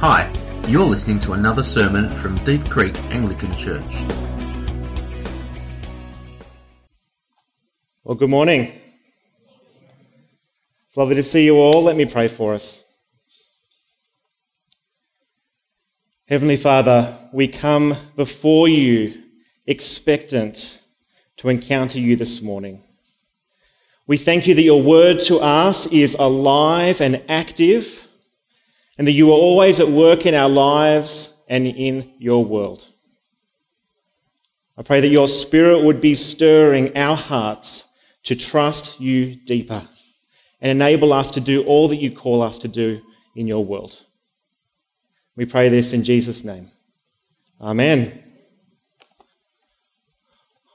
Hi, you're listening to another sermon from Deep Creek Anglican Church. Well, good morning. It's lovely to see you all. Let me pray for us. Heavenly Father, we come before you expectant to encounter you this morning. We thank you that your word to us is alive and active and that you are always at work in our lives and in your world. I pray that your spirit would be stirring our hearts to trust you deeper and enable us to do all that you call us to do in your world. We pray this in Jesus' name. Amen.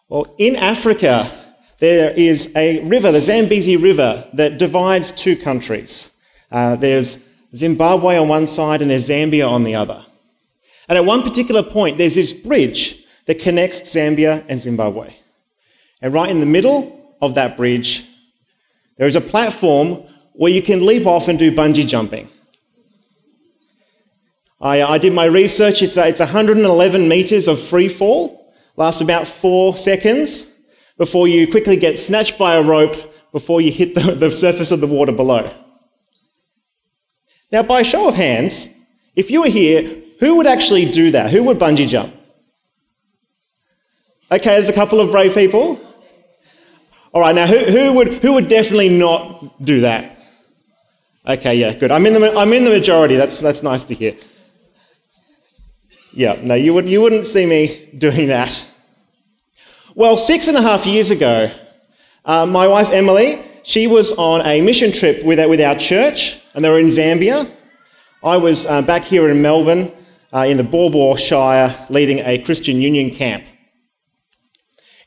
Well, in Africa, there is a river, the Zambezi River, that divides two countries. Uh, there's Zimbabwe on one side and there's Zambia on the other. And at one particular point, there's this bridge that connects Zambia and Zimbabwe. And right in the middle of that bridge, there is a platform where you can leap off and do bungee jumping. I, I did my research. It's, a, it's 111 meters of free fall, lasts about four seconds before you quickly get snatched by a rope before you hit the, the surface of the water below. Now, by show of hands, if you were here, who would actually do that? Who would bungee jump? Okay, there's a couple of brave people. All right, now who, who, would, who would definitely not do that? Okay, yeah, good. I'm in the, I'm in the majority. That's, that's nice to hear. Yeah, no, you, would, you wouldn't see me doing that. Well, six and a half years ago, uh, my wife Emily, she was on a mission trip with, with our church, and they were in Zambia. I was uh, back here in Melbourne uh, in the Baw Shire leading a Christian Union camp.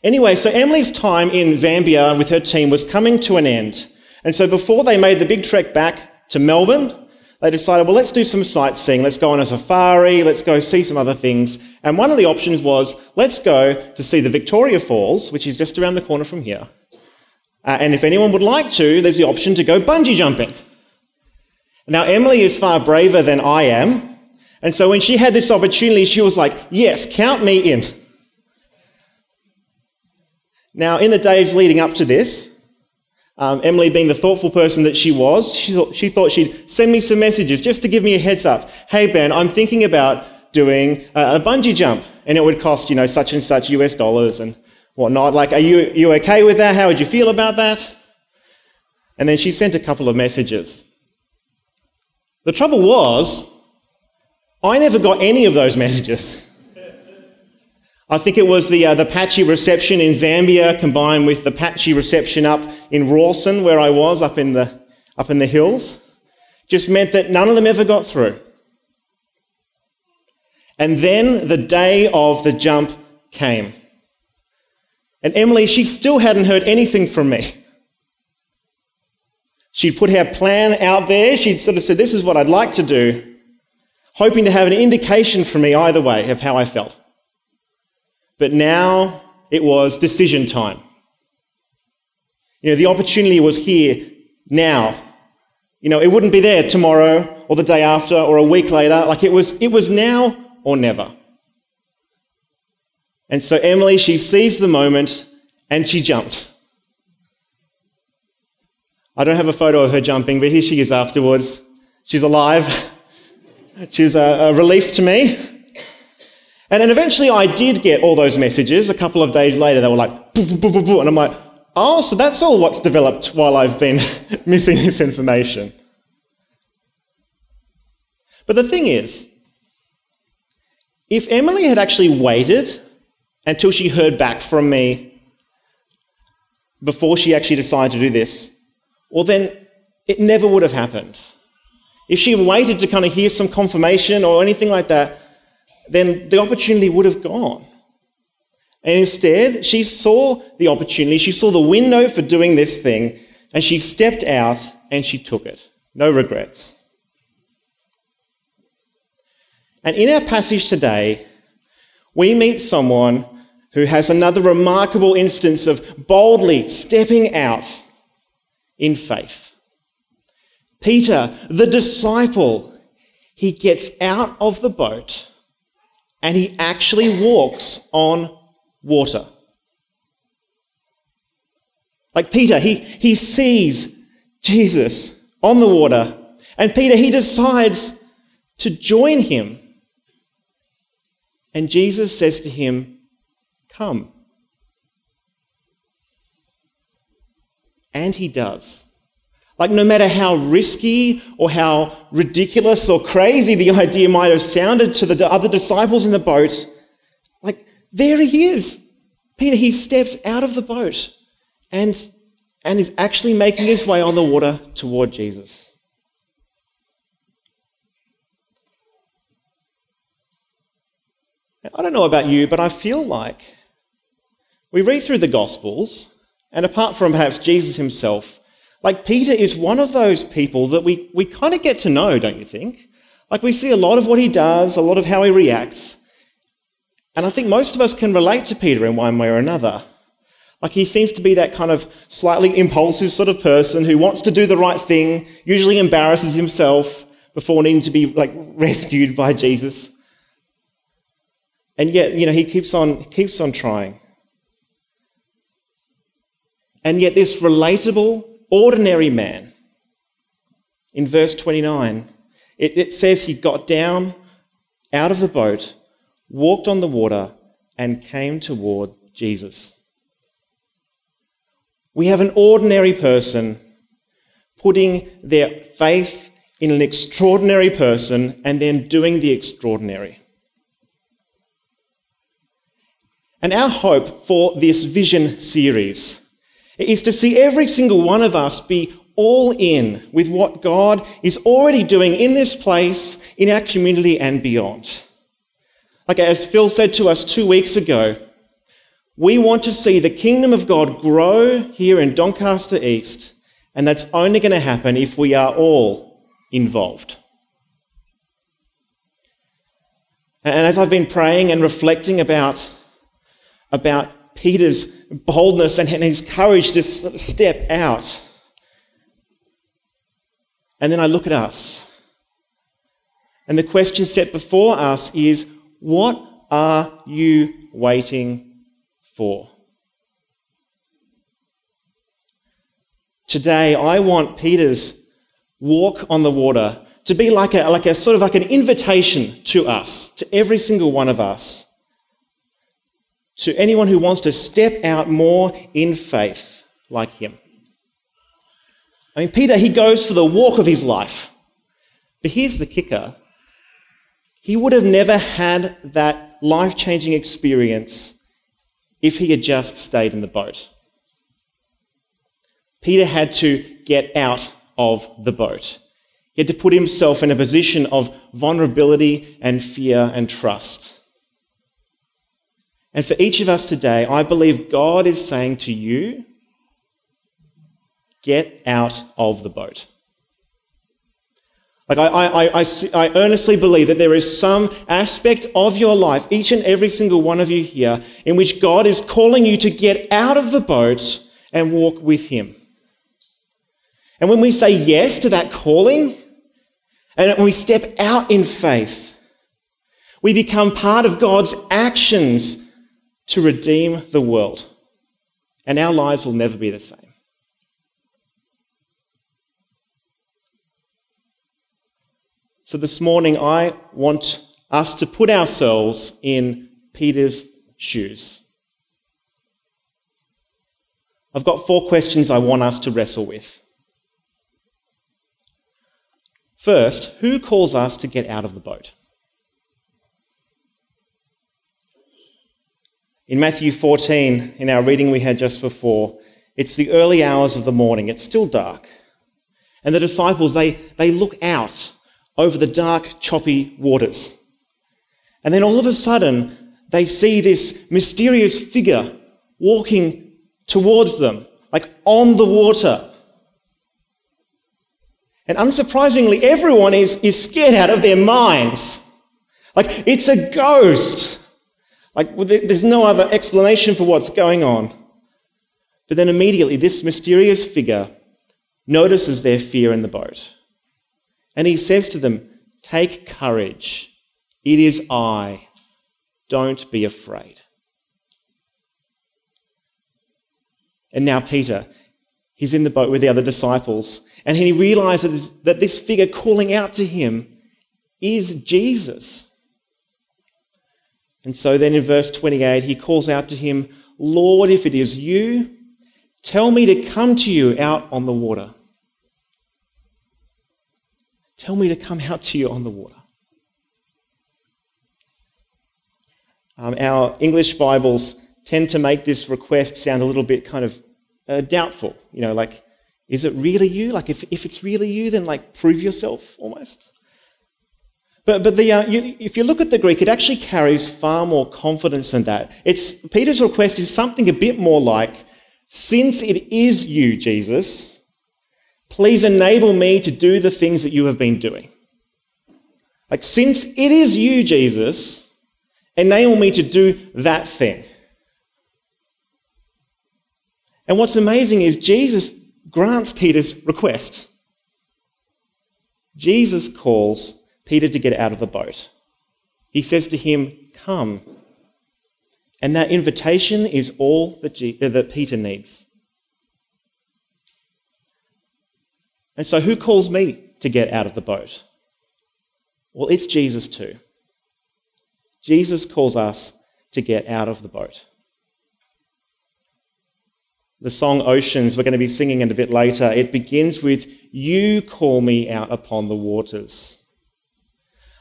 Anyway, so Emily's time in Zambia with her team was coming to an end. And so before they made the big trek back to Melbourne, they decided, well, let's do some sightseeing. Let's go on a safari. Let's go see some other things. And one of the options was, let's go to see the Victoria Falls, which is just around the corner from here. Uh, and if anyone would like to, there's the option to go bungee jumping. Now, Emily is far braver than I am. And so when she had this opportunity, she was like, yes, count me in. Now, in the days leading up to this, um, Emily, being the thoughtful person that she was, she thought, she thought she'd send me some messages just to give me a heads up. Hey, Ben, I'm thinking about doing a, a bungee jump, and it would cost, you know, such and such US dollars and whatnot. Like, are you, you okay with that? How would you feel about that? And then she sent a couple of messages. The trouble was, I never got any of those messages. I think it was the, uh, the patchy reception in Zambia combined with the patchy reception up in Rawson, where I was, up in the, up in the hills, just meant that none of them ever got through. And then the day of the jump came. And Emily, she still hadn't heard anything from me. She'd put her plan out there. She'd sort of said, This is what I'd like to do, hoping to have an indication from me either way of how I felt. But now it was decision time. You know, the opportunity was here now. You know, it wouldn't be there tomorrow or the day after or a week later. Like it was, it was now or never. And so Emily, she seized the moment and she jumped. I don't have a photo of her jumping, but here she is afterwards. She's alive. She's a, a relief to me. And then eventually I did get all those messages. A couple of days later, they were like, boo, boo, boo, boo, and I'm like, oh, so that's all what's developed while I've been missing this information. But the thing is, if Emily had actually waited until she heard back from me before she actually decided to do this, well, then it never would have happened. If she waited to kind of hear some confirmation or anything like that, then the opportunity would have gone. And instead, she saw the opportunity, she saw the window for doing this thing, and she stepped out and she took it. No regrets. And in our passage today, we meet someone who has another remarkable instance of boldly stepping out in faith. Peter, the disciple, he gets out of the boat and he actually walks on water. Like Peter, he, he sees Jesus on the water, and Peter, he decides to join him. And Jesus says to him, Come. And he does. Like, no matter how risky or how ridiculous or crazy the idea might have sounded to the other disciples in the boat, like, there he is. Peter, he steps out of the boat and, and is actually making his way on the water toward Jesus. I don't know about you, but I feel like we read through the Gospels, and apart from perhaps Jesus himself, like Peter is one of those people that we, we kind of get to know, don't you think? Like we see a lot of what he does, a lot of how he reacts. And I think most of us can relate to Peter in one way or another. Like he seems to be that kind of slightly impulsive sort of person who wants to do the right thing, usually embarrasses himself before needing to be like rescued by Jesus. And yet, you know, he keeps on keeps on trying. And yet this relatable, ordinary man in verse 29, it, it says he got down out of the boat, walked on the water, and came toward Jesus. We have an ordinary person putting their faith in an extraordinary person and then doing the extraordinary. And our hope for this vision series is to see every single one of us be all in with what God is already doing in this place, in our community, and beyond. Like as Phil said to us two weeks ago, we want to see the kingdom of God grow here in Doncaster East, and that's only going to happen if we are all involved. And as I've been praying and reflecting about, about Peter's boldness and his courage to step out, and then I look at us. And the question set before us is what are you waiting for. Today, I want Peter's walk on the water to be like a, like a sort of like an invitation to us, to every single one of us, to anyone who wants to step out more in faith like him. I mean, Peter, he goes for the walk of his life. But here's the kicker he would have never had that life changing experience if he had just stayed in the boat. Peter had to get out of the boat. He had to put himself in a position of vulnerability and fear and trust. And for each of us today, I believe God is saying to you, get out of the boat. Like, I, I, I, I, earnestly believe that there is some aspect of your life, each and every single one of you here, in which God is calling you to get out of the boat and walk with Him. And when we say yes to that calling, and when we step out in faith, we become part of God's actions to redeem the world. And our lives will never be the same. So this morning, I want us to put ourselves in Peter's shoes. I've got four questions I want us to wrestle with. First, who calls us to get out of the boat? In Matthew 14, in our reading we had just before, it's the early hours of the morning. It's still dark. And the disciples, they, they look out over the dark, choppy waters. And then all of a sudden, they see this mysterious figure walking towards them, like on the water. And unsurprisingly, everyone is, is scared out of their minds. Like, it's a ghost. Like, there's no other explanation for what's going on. But then immediately, this mysterious figure notices their fear in the boat. And he says to them, Take courage. It is I. Don't be afraid. And now, Peter, he's in the boat with the other disciples, and he realizes that this figure calling out to him is Jesus. And so then in verse 28, he calls out to him, Lord, if it is you, tell me to come to you out on the water. Tell me to come out to you on the water. Um, our English Bibles tend to make this request sound a little bit kind of uh, doubtful. You know, like, is it really you? Like, if, if it's really you, then like prove yourself almost. But, but the, uh, you, if you look at the Greek, it actually carries far more confidence than that. It's, Peter's request is something a bit more like, since it is you, Jesus, please enable me to do the things that you have been doing. Like, since it is you, Jesus, enable me to do that thing. And what's amazing is Jesus grants Peter's request. Jesus calls Peter to get out of the boat. He says to him, Come. And that invitation is all that, G- that Peter needs. And so, who calls me to get out of the boat? Well, it's Jesus too. Jesus calls us to get out of the boat. The song Oceans, we're going to be singing it a bit later, it begins with, You call me out upon the waters.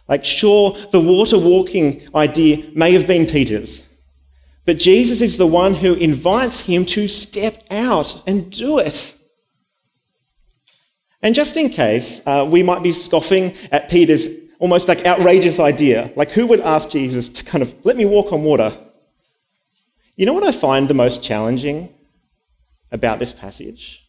Like, sure, the water walking idea may have been Peter's, but Jesus is the one who invites him to step out and do it. And just in case uh, we might be scoffing at Peter's almost like outrageous idea. Like, who would ask Jesus to kind of let me walk on water? You know what I find the most challenging about this passage?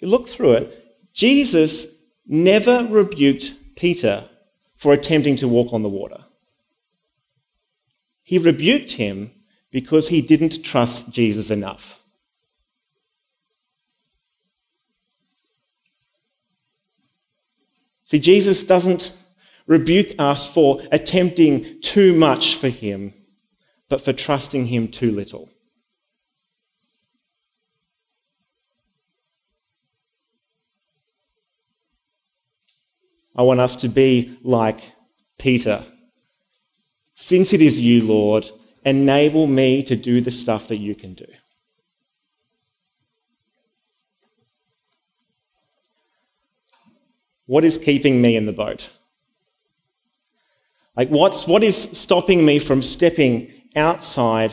You look through it, Jesus never rebuked Peter for attempting to walk on the water. He rebuked him because he didn't trust Jesus enough. See, Jesus doesn't rebuke us for attempting too much for him, but for trusting him too little. I want us to be like Peter. Since it is you, Lord, enable me to do the stuff that you can do. What is keeping me in the boat? Like, what's, what is stopping me from stepping outside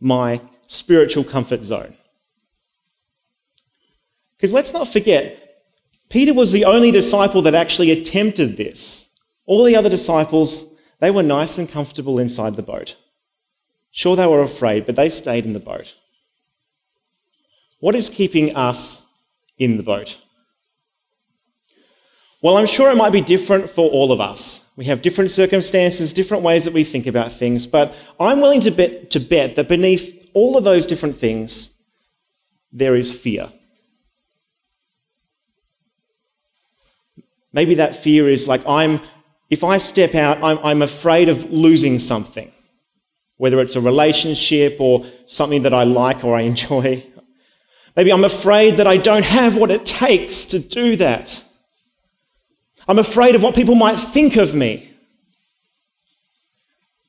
my spiritual comfort zone? Because let's not forget, Peter was the only disciple that actually attempted this. All the other disciples, they were nice and comfortable inside the boat. Sure, they were afraid, but they stayed in the boat. What is keeping us in the boat? Well, I'm sure it might be different for all of us. We have different circumstances, different ways that we think about things, but I'm willing to bet, to bet that beneath all of those different things, there is fear. Maybe that fear is like, I'm, if I step out, I'm, I'm afraid of losing something, whether it's a relationship or something that I like or I enjoy. Maybe I'm afraid that I don't have what it takes to do that. I'm afraid of what people might think of me.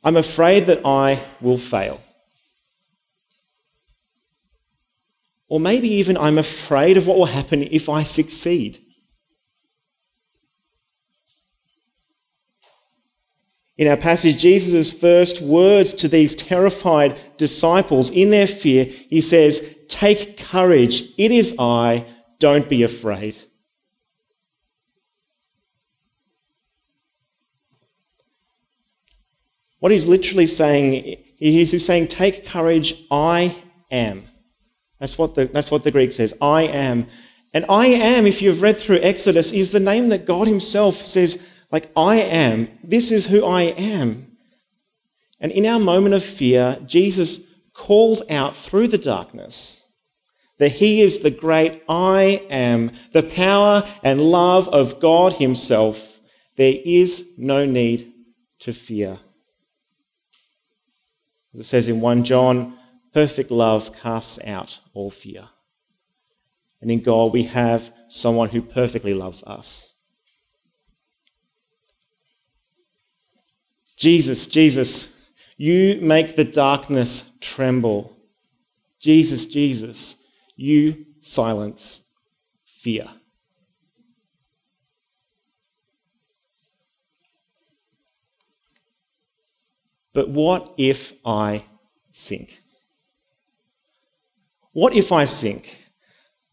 I'm afraid that I will fail. Or maybe even I'm afraid of what will happen if I succeed. In our passage, Jesus' first words to these terrified disciples in their fear, he says, Take courage, it is I, don't be afraid. What he's literally saying he's saying, Take courage, I am. That's what, the, that's what the Greek says. I am. And I am, if you've read through Exodus, is the name that God Himself says, like, I am. This is who I am. And in our moment of fear, Jesus calls out through the darkness that He is the great I am, the power and love of God Himself, there is no need to fear. As it says in 1 John, perfect love casts out all fear. And in God, we have someone who perfectly loves us. Jesus, Jesus, you make the darkness tremble. Jesus, Jesus, you silence fear. But what if I sink? What if I sink?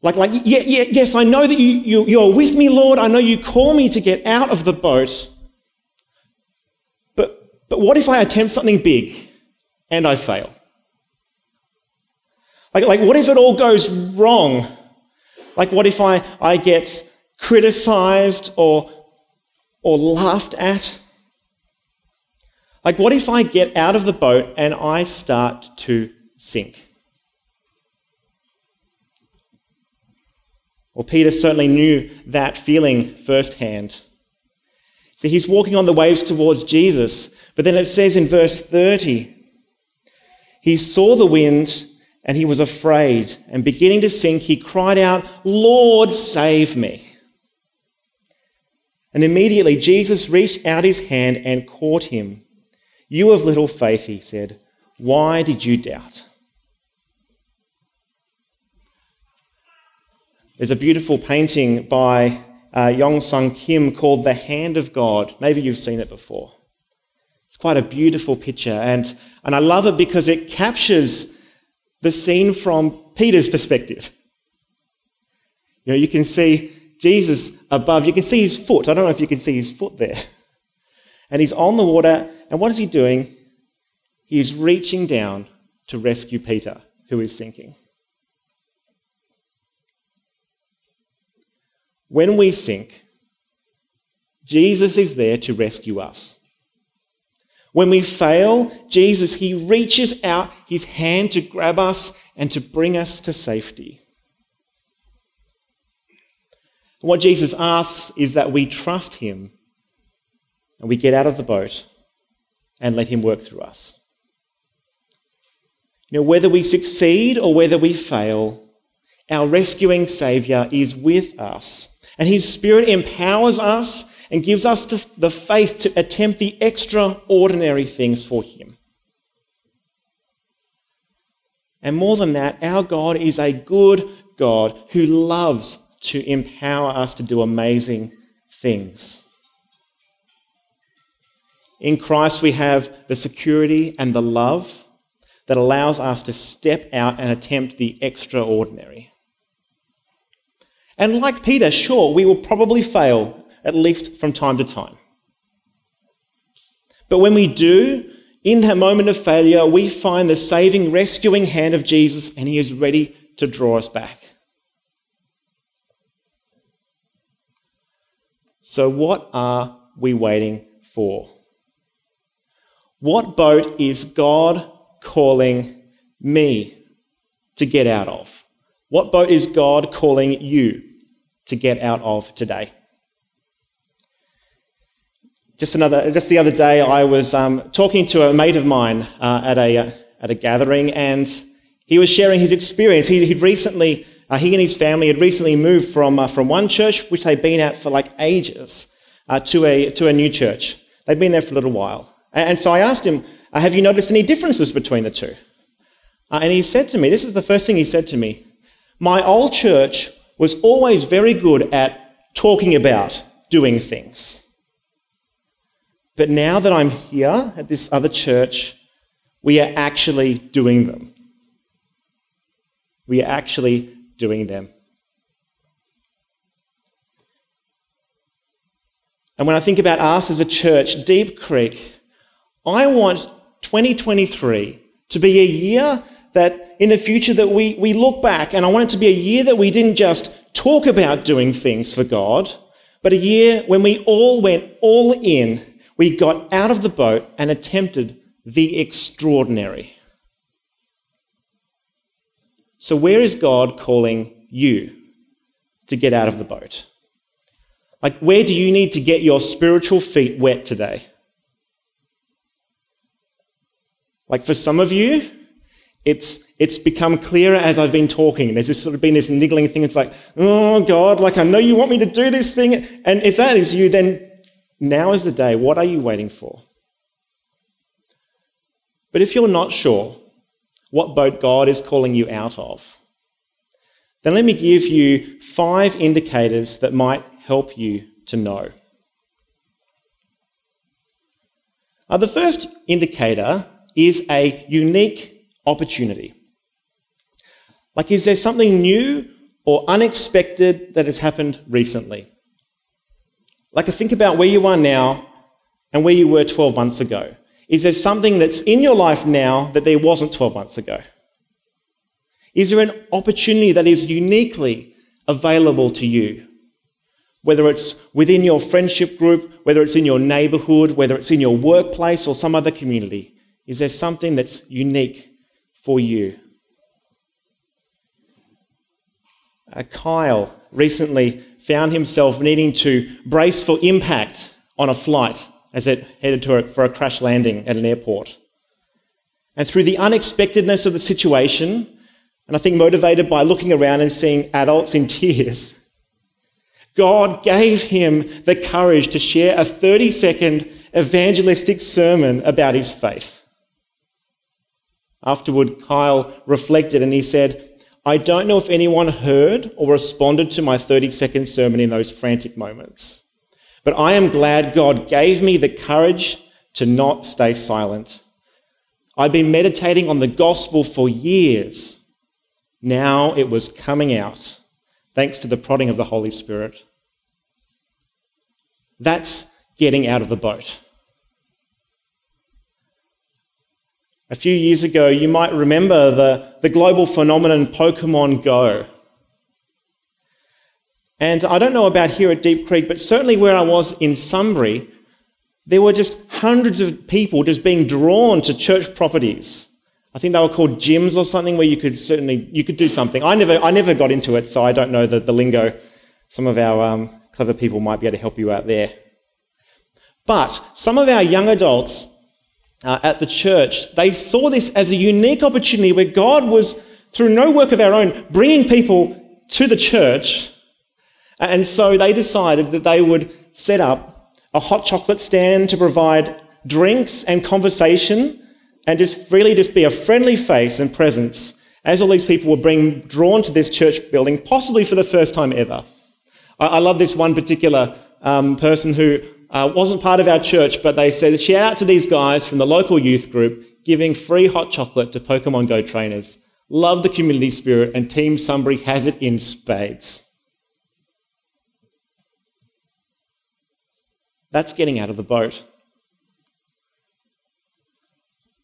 Like, like yeah, yeah, yes, I know that you, you, you're with me, Lord. I know you call me to get out of the boat. But, what if I attempt something big and I fail? Like, like, what if it all goes wrong? Like, what if I, I get criticized or, or laughed at? Like, what if I get out of the boat and I start to sink? Well, Peter certainly knew that feeling firsthand. See, he's walking on the waves towards Jesus, but then it says in verse 30 he saw the wind and he was afraid, and beginning to sink, he cried out, Lord, save me. And immediately Jesus reached out his hand and caught him. You of little faith, he said, why did you doubt? There's a beautiful painting by uh, Yong Sung Kim called The Hand of God. Maybe you've seen it before. Quite a beautiful picture, and, and I love it because it captures the scene from Peter's perspective. You know, you can see Jesus above, you can see his foot. I don't know if you can see his foot there. And he's on the water, and what is he doing? He is reaching down to rescue Peter, who is sinking. When we sink, Jesus is there to rescue us. When we fail, Jesus, he reaches out his hand to grab us and to bring us to safety. what Jesus asks is that we trust him and we get out of the boat and let him work through us. Now, whether we succeed or whether we fail, our rescuing Saviour is with us, and his Spirit empowers us and gives us the faith to attempt the extraordinary things for Him. And more than that, our God is a good God who loves to empower us to do amazing things. In Christ, we have the security and the love that allows us to step out and attempt the extraordinary. And like Peter, sure, we will probably fail at least from time to time. But when we do, in that moment of failure, we find the saving, rescuing hand of Jesus, and He is ready to draw us back. So, what are we waiting for? What boat is God calling me to get out of? What boat is God calling you to get out of today? Just another, just the other day, I was um, talking to a mate of mine uh, at a uh, at a gathering, and he was sharing his experience. He, would recently, uh, he and his family had recently moved from uh, from one church, which they'd been at for like ages, uh, to a to a new church. They'd been there for a little while, and, and so I asked him, uh, "Have you noticed any differences between the two? and he said to me, "This is the first thing he said to me. My old church was always very good at talking about doing things." But now that I'm here at this other church, we are actually doing them. We are actually doing them. And when I think about us as a church, Deep Creek, I want 2023 to be a year that in the future that we, we look back and I want it to be a year that we didn't just talk about doing things for God, but a year when we all went all in we got out of the boat and attempted the extraordinary. So, where is God calling you to get out of the boat? Like, where do you need to get your spiritual feet wet today? Like, for some of you, it's, it's become clearer as I've been talking. There's just sort of been this niggling thing. It's like, oh, God, like, I know you want me to do this thing. And if that is you, then now is the day. What are you waiting for? But if you're not sure what boat God is calling you out of, then let me give you five indicators that might help you to know. Uh, the first indicator is a unique opportunity. Like, is there something new or unexpected that has happened recently? Like, think about where you are now and where you were 12 months ago. Is there something that's in your life now that there wasn't 12 months ago? Is there an opportunity that is uniquely available to you? Whether it's within your friendship group, whether it's in your neighborhood, whether it's in your workplace or some other community, is there something that's unique for you? Uh, Kyle recently found himself needing to brace for impact on a flight as it headed a, for a crash landing at an airport. And through the unexpectedness of the situation, and I think motivated by looking around and seeing adults in tears, God gave him the courage to share a 30 second evangelistic sermon about his faith. Afterward, Kyle reflected and he said, I don't know if anyone heard or responded to my 30 second sermon in those frantic moments, but I am glad God gave me the courage to not stay silent. I've been meditating on the gospel for years. Now it was coming out, thanks to the prodding of the Holy Spirit. That's getting out of the boat. A few years ago, you might remember the, the global phenomenon Pokemon Go. And I don't know about here at Deep Creek, but certainly where I was in Sunbury, there were just hundreds of people just being drawn to church properties. I think they were called gyms or something where you could certainly you could do something. I never I never got into it, so I don't know the, the lingo. Some of our um, clever people might be able to help you out there. But some of our young adults uh, at the church, they saw this as a unique opportunity where God was, through no work of our own, bringing people to the church. And so they decided that they would set up a hot chocolate stand to provide drinks and conversation and just freely just be a friendly face and presence as all these people were being drawn to this church building, possibly for the first time ever. I, I love this one particular um, person who uh, wasn't part of our church, but they said, shout out to these guys from the local youth group giving free hot chocolate to Pokemon Go trainers. Love the community spirit, and Team Sunbury has it in spades. That's getting out of the boat.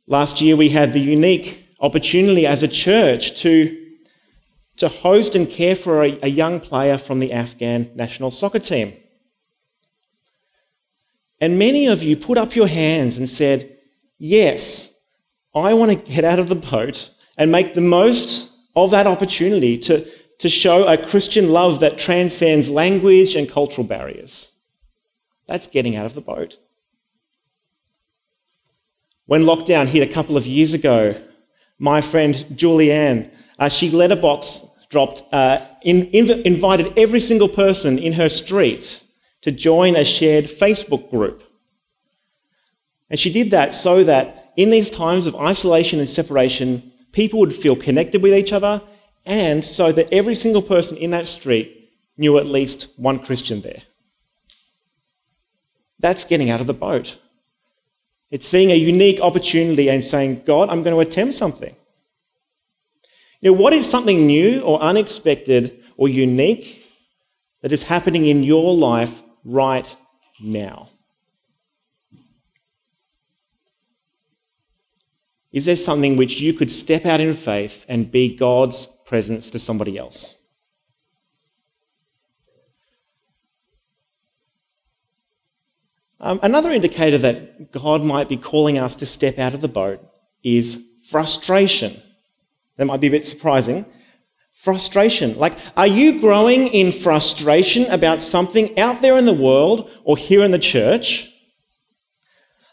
Last year, we had the unique opportunity as a church to, to host and care for a, a young player from the Afghan national soccer team. And many of you put up your hands and said, Yes, I want to get out of the boat and make the most of that opportunity to, to show a Christian love that transcends language and cultural barriers. That's getting out of the boat. When lockdown hit a couple of years ago, my friend Julianne, uh, she letterbox dropped, uh, in, invited every single person in her street to join a shared Facebook group. And she did that so that in these times of isolation and separation, people would feel connected with each other, and so that every single person in that street knew at least one Christian there. That's getting out of the boat. It's seeing a unique opportunity and saying, God, I'm going to attempt something. Know, what is something new or unexpected or unique that is happening in your life right now? Is there something which you could step out in faith and be God's presence to somebody else? Um, another indicator that God might be calling us to step out of the boat is frustration. That might be a bit surprising, frustration. Like, are you growing in frustration about something out there in the world or here in the church?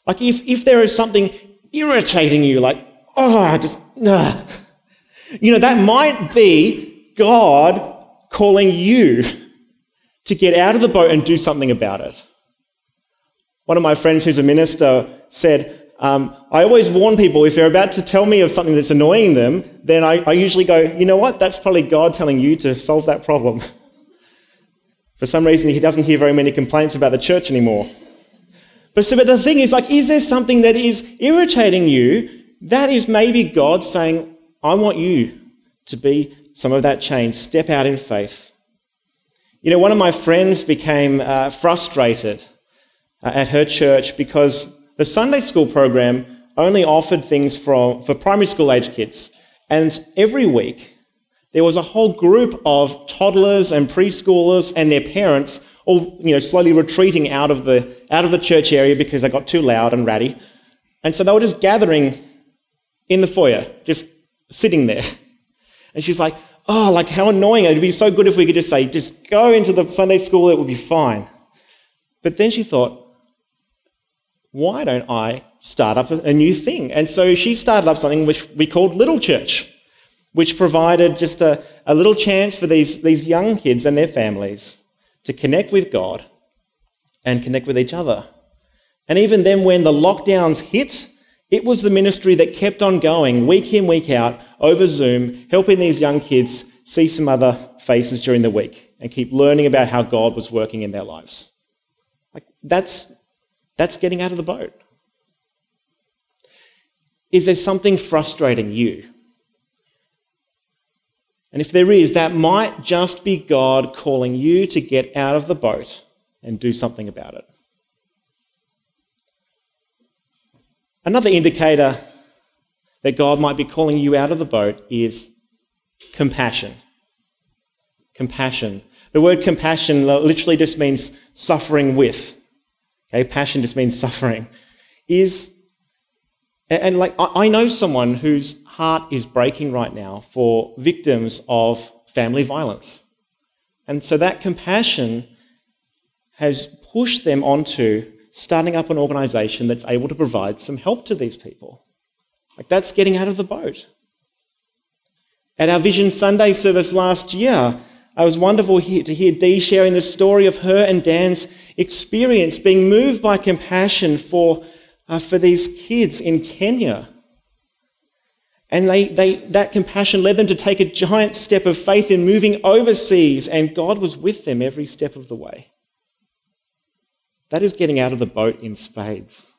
Like, if, if there is something irritating you, like, oh, I just, ugh. you know, that might be God calling you to get out of the boat and do something about it. One of my friends who's a minister said, um, I always warn people if they're about to tell me of something that's annoying them, then I, I usually go, you know what? That's probably God telling you to solve that problem. For some reason, he doesn't hear very many complaints about the church anymore. But, so, but the thing is, like, is there something that is irritating you? That is maybe God saying, I want you to be some of that change. Step out in faith. You know, one of my friends became uh, frustrated uh, at her church because the Sunday school program only offered things for, for primary school age kids. And every week, there was a whole group of toddlers and preschoolers and their parents all you know, slowly retreating out of, the, out of the church area because they got too loud and ratty. And so they were just gathering in the foyer, just sitting there. And she's like, oh, like how annoying. It'd be so good if we could just say, just go into the Sunday school, it would be fine. But then she thought, why don't I start up a new thing? And so she started up something which we called Little Church, which provided just a, a little chance for these, these young kids and their families to connect with God and connect with each other. And even then, when the lockdowns hit, it was the ministry that kept on going week in, week out over Zoom, helping these young kids see some other faces during the week and keep learning about how God was working in their lives. Like that's that's getting out of the boat. Is there something frustrating you? And if there is, that might just be God calling you to get out of the boat and do something about it. Another indicator that God might be calling you out of the boat is compassion. Compassion. The word compassion literally just means suffering with. Okay, passion just means suffering. Is and like I know someone whose heart is breaking right now for victims of family violence. And so that compassion has pushed them onto starting up an organization that's able to provide some help to these people. Like that's getting out of the boat. At our Vision Sunday service last year, it was wonderful to hear Dee sharing the story of her and Dan's experience being moved by compassion for, uh, for these kids in Kenya. And they, they, that compassion led them to take a giant step of faith in moving overseas, and God was with them every step of the way. That is getting out of the boat in spades.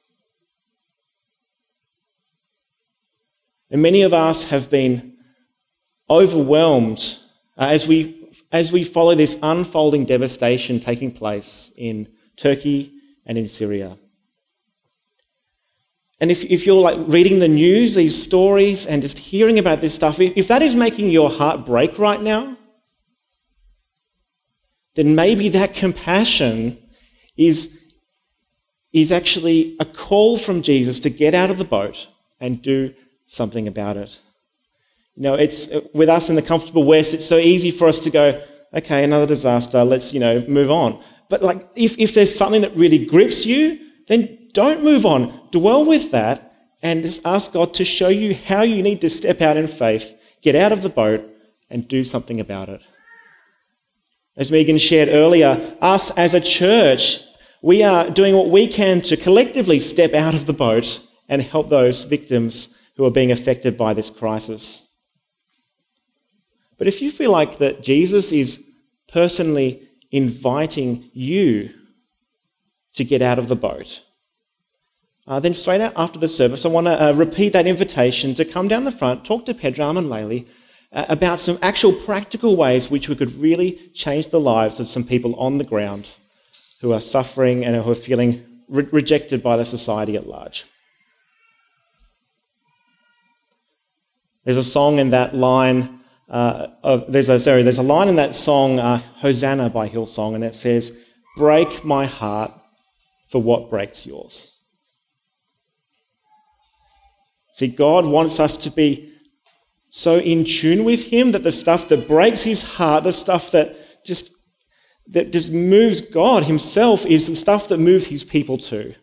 And many of us have been overwhelmed uh, as we as we follow this unfolding devastation taking place in Turkey and in Syria. And if, if you're like reading the news, these stories, and just hearing about this stuff, if that is making your heart break right now, then maybe that compassion is, is actually a call from Jesus to get out of the boat and do something about it. You know, it's uh, with us in the comfortable West, it's so easy for us to go, okay, another disaster, let's, you know, move on. But like, if, if there's something that really grips you, then don't move on. Dwell with that and just ask God to show you how you need to step out in faith, get out of the boat, and do something about it. As Megan shared earlier, us as a church, we are doing what we can to collectively step out of the boat and help those victims who are being affected by this crisis. But if you feel like that Jesus is personally inviting you to get out of the boat, uh, then straight after the service, I want to uh, repeat that invitation to come down the front, talk to Pedram and Laylee uh, about some actual practical ways which we could really change the lives of some people on the ground who are suffering and who are feeling re- rejected by the society at large. There's a song in that line uh, of, there's a sorry, there's a line in that song, uh, Hosanna by Hillsong, and it says, "Break my heart for what breaks yours." See, God wants us to be so in tune with him that the stuff that breaks his heart, the stuff that just that just moves God himself is the stuff that moves his people too.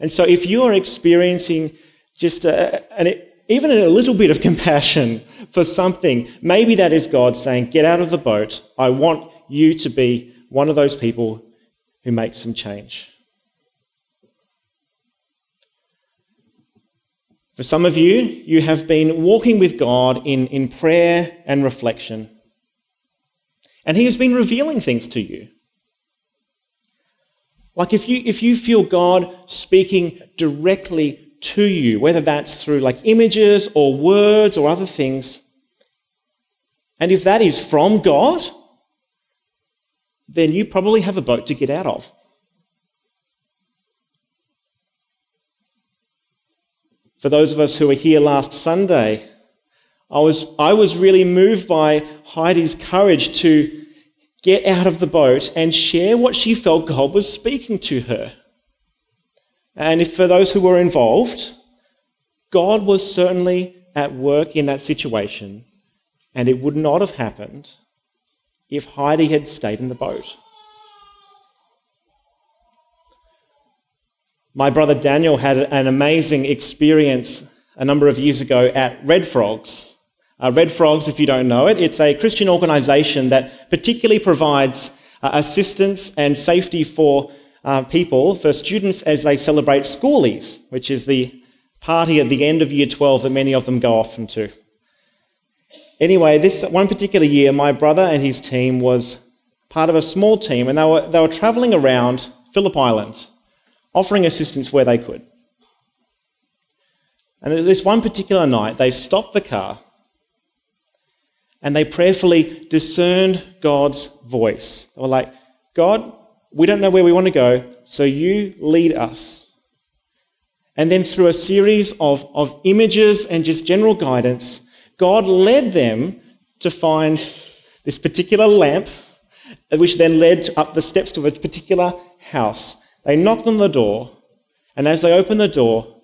And so if you are experiencing just a, an, even a little bit of compassion for something, maybe that is God saying, Get out of the boat. I want you to be one of those people who makes some change. For some of you, you have been walking with God in, in prayer and reflection. And He has been revealing things to you. Like if you, if you feel God speaking directly to you, whether that's through like images or words or other things, and if that is from God, then you probably have a boat to get out of. For those of us who were here last Sunday, I was, I was really moved by Heidi's courage to get out of the boat and share what she felt God was speaking to her. And if for those who were involved, God was certainly at work in that situation, and it would not have happened if Heidi had stayed in the boat. My brother Daniel had an amazing experience a number of years ago at Red Frogs. Uh, Red Frogs, if you don't know it, it's a Christian organisation that particularly provides uh, assistance and safety for uh, people, for students as they celebrate schoolies, which is the party at the end of year 12 that many of them go off into. Anyway, this one particular year, my brother and his team was part of a small team, and they were, they were travelling around Phillip Island offering assistance where they could. And this one particular night, they stopped the car and they prayerfully discerned God's voice. They were like, God, we don't know where we want to go, so you lead us. And then through a series of, of images and just general guidance, God led them to find this particular lamp, which then led up the steps to a particular house. They knocked on the door, and as they opened the door,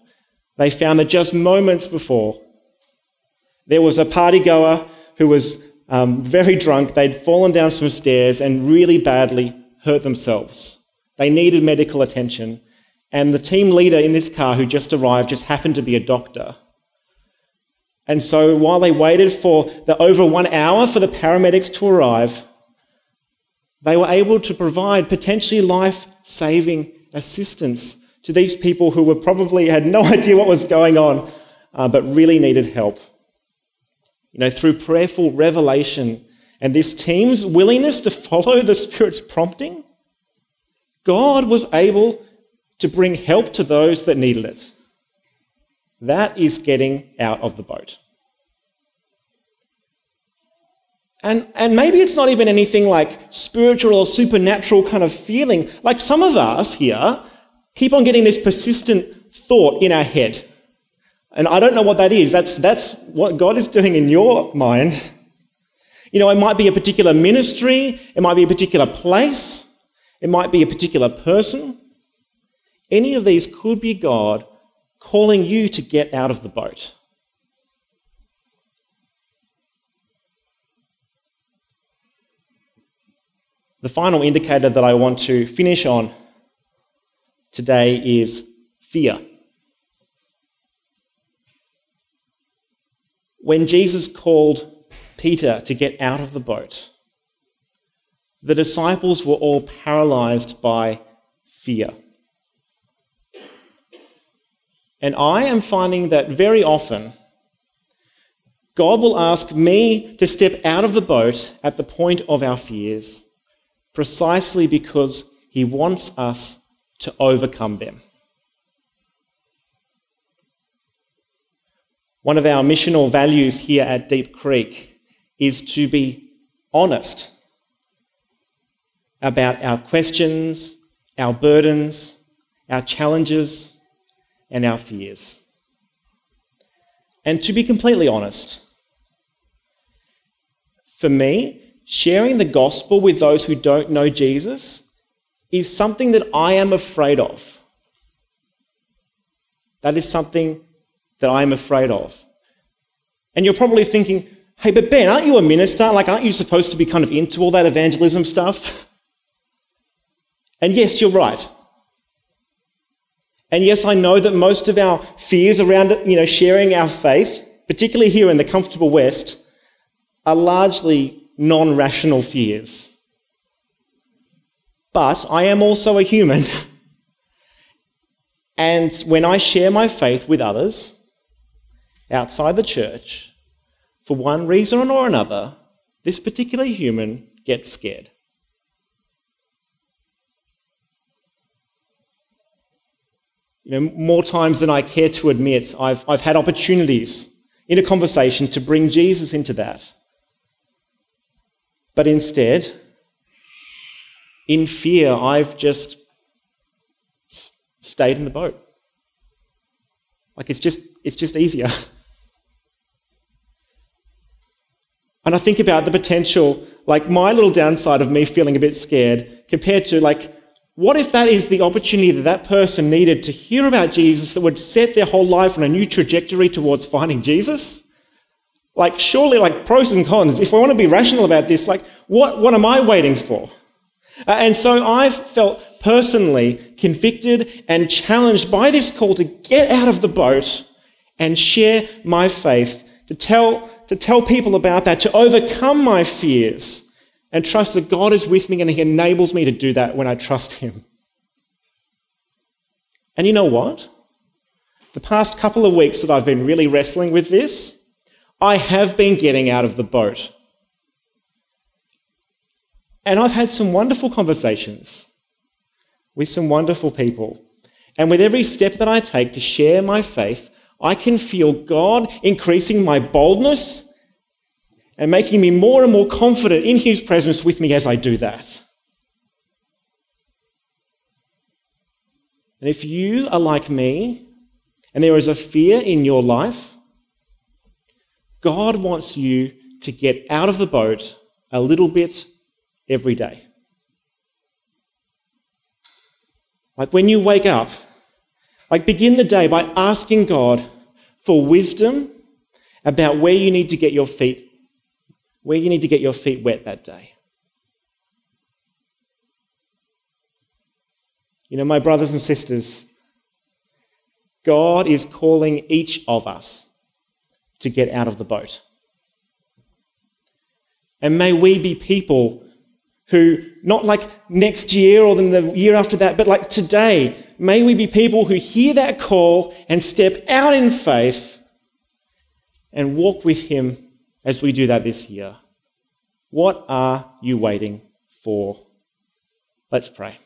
they found that just moments before, there was a party goer who was um, very drunk. They'd fallen down some stairs and really badly hurt themselves. They needed medical attention. And the team leader in this car who just arrived just happened to be a doctor. And so while they waited for the over one hour for the paramedics to arrive, they were able to provide potentially life saving assistance to these people who were probably had no idea what was going on, uh, but really needed help. You know, through prayerful revelation and this team's willingness to follow the Spirit's prompting, God was able to bring help to those that needed it. That is getting out of the boat. And, and maybe it's not even anything like spiritual or supernatural kind of feeling. Like some of us here keep on getting this persistent thought in our head. And I don't know what that is. That's, that's what God is doing in your mind. You know, it might be a particular ministry, it might be a particular place, it might be a particular person. Any of these could be God calling you to get out of the boat. The final indicator that I want to finish on today is fear. When Jesus called Peter to get out of the boat, the disciples were all paralyzed by fear. And I am finding that very often, God will ask me to step out of the boat at the point of our fears precisely because he wants us to overcome them. One of our missional values here at Deep Creek is to be honest about our questions, our burdens, our challenges, and our fears. And to be completely honest, for me, sharing the gospel with those who don't know Jesus is something that I am afraid of. That is something that I am afraid of. And you're probably thinking, hey, but Ben, aren't you a minister? Like, aren't you supposed to be kind of into all that evangelism stuff? And yes, you're right. And yes, I know that most of our fears around you know, sharing our faith, particularly here in the comfortable West, are largely non rational fears. But I am also a human. and when I share my faith with others outside the church, for one reason or another, this particular human gets scared. You know, more times than I care to admit, I've, I've had opportunities in a conversation to bring Jesus into that. But instead, in fear, I've just stayed in the boat. Like it's just, it's just easier. And I think about the potential, like my little downside of me feeling a bit scared, compared to like, what if that is the opportunity that that person needed to hear about Jesus that would set their whole life on a new trajectory towards finding Jesus? Like, surely, like pros and cons, if I want to be rational about this, like, what, what am I waiting for? Uh, and so I've felt personally convicted and challenged by this call to get out of the boat and share my faith, to tell to tell people about that, to overcome my fears, and trust that God is with me and He enables me to do that when I trust Him. And you know what? The past couple of weeks that I've been really wrestling with this, I have been getting out of the boat. And I've had some wonderful conversations with some wonderful people. And with every step that I take to share my faith, I can feel God increasing my boldness and making me more and more confident in His presence with me as I do that. And if you are like me and there is a fear in your life, God wants you to get out of the boat a little bit every day. Like when you wake up, like begin the day by asking God for wisdom about where you need to get your feet where you need to get your feet wet that day. You know, my brothers and sisters, God is calling each of us to get out of the boat. And may we be people who, not like next year or then the year after that, but like today, may we be people who hear that call and step out in faith and walk with Him as we do that this year. What are you waiting for? Let's pray.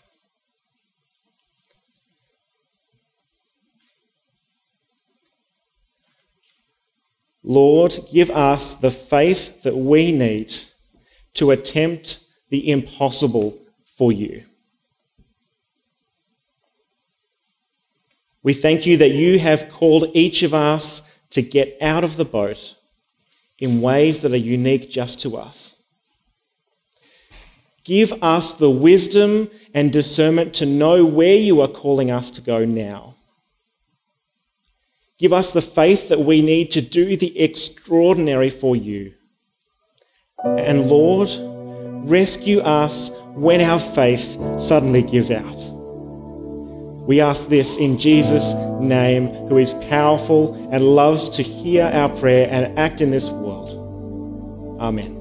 Lord, give us the faith that we need to attempt the impossible for you. We thank you that you have called each of us to get out of the boat in ways that are unique just to us. Give us the wisdom and discernment to know where you are calling us to go now. Give us the faith that we need to do the extraordinary for you. And Lord, rescue us when our faith suddenly gives out. We ask this in Jesus' name, who is powerful and loves to hear our prayer and act in this world. Amen.